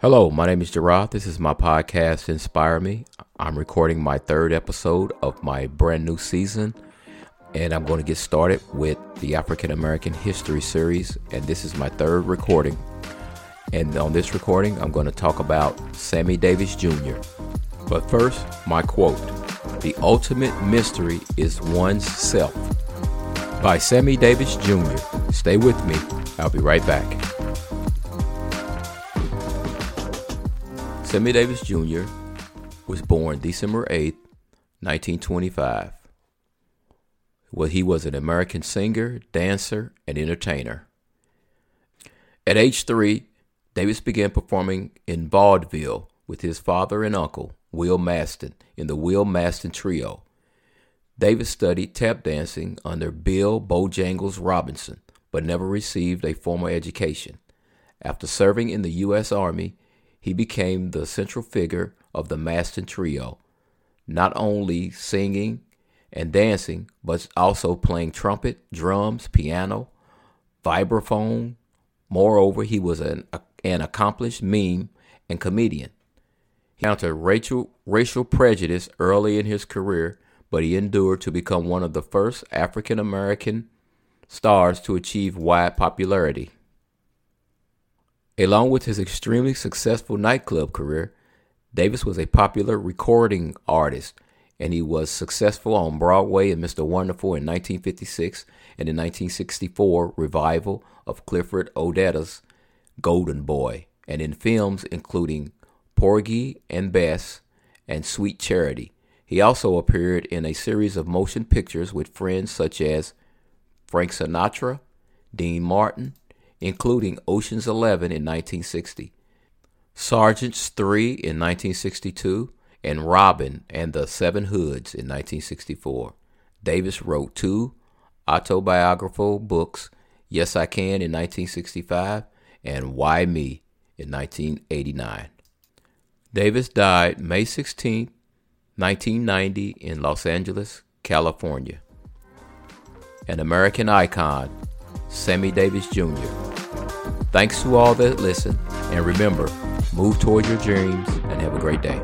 Hello, my name is Gerard. This is my podcast, Inspire Me. I'm recording my third episode of my brand new season, and I'm going to get started with the African American History series. And this is my third recording. And on this recording, I'm going to talk about Sammy Davis Jr. But first, my quote The ultimate mystery is one's self. By Sammy Davis Jr. Stay with me. I'll be right back. Sammy Davis Jr. was born December 8, 1925. Well, he was an American singer, dancer, and entertainer. At age three, Davis began performing in vaudeville with his father and uncle, Will Mastin, in the Will Mastin Trio. Davis studied tap dancing under Bill Bojangles Robinson, but never received a formal education. After serving in the U.S. Army, he became the central figure of the Mastin Trio, not only singing and dancing, but also playing trumpet, drums, piano, vibraphone. Moreover, he was an, an accomplished mime and comedian. He encountered racial, racial prejudice early in his career, but he endured to become one of the first African American stars to achieve wide popularity. Along with his extremely successful nightclub career, Davis was a popular recording artist, and he was successful on Broadway in Mr. Wonderful in 1956 and in 1964 revival of Clifford Odets' Golden Boy, and in films including Porgy and Bess and Sweet Charity. He also appeared in a series of motion pictures with friends such as Frank Sinatra, Dean Martin, including Ocean's Eleven in 1960, Sergeants 3 in 1962, and Robin and the Seven Hoods in 1964. Davis wrote two autobiographical books, Yes I Can in 1965 and Why Me in 1989. Davis died May 16, 1990 in Los Angeles, California. An American icon, Sammy Davis Jr. Thanks to all that listen, and remember, move toward your dreams and have a great day.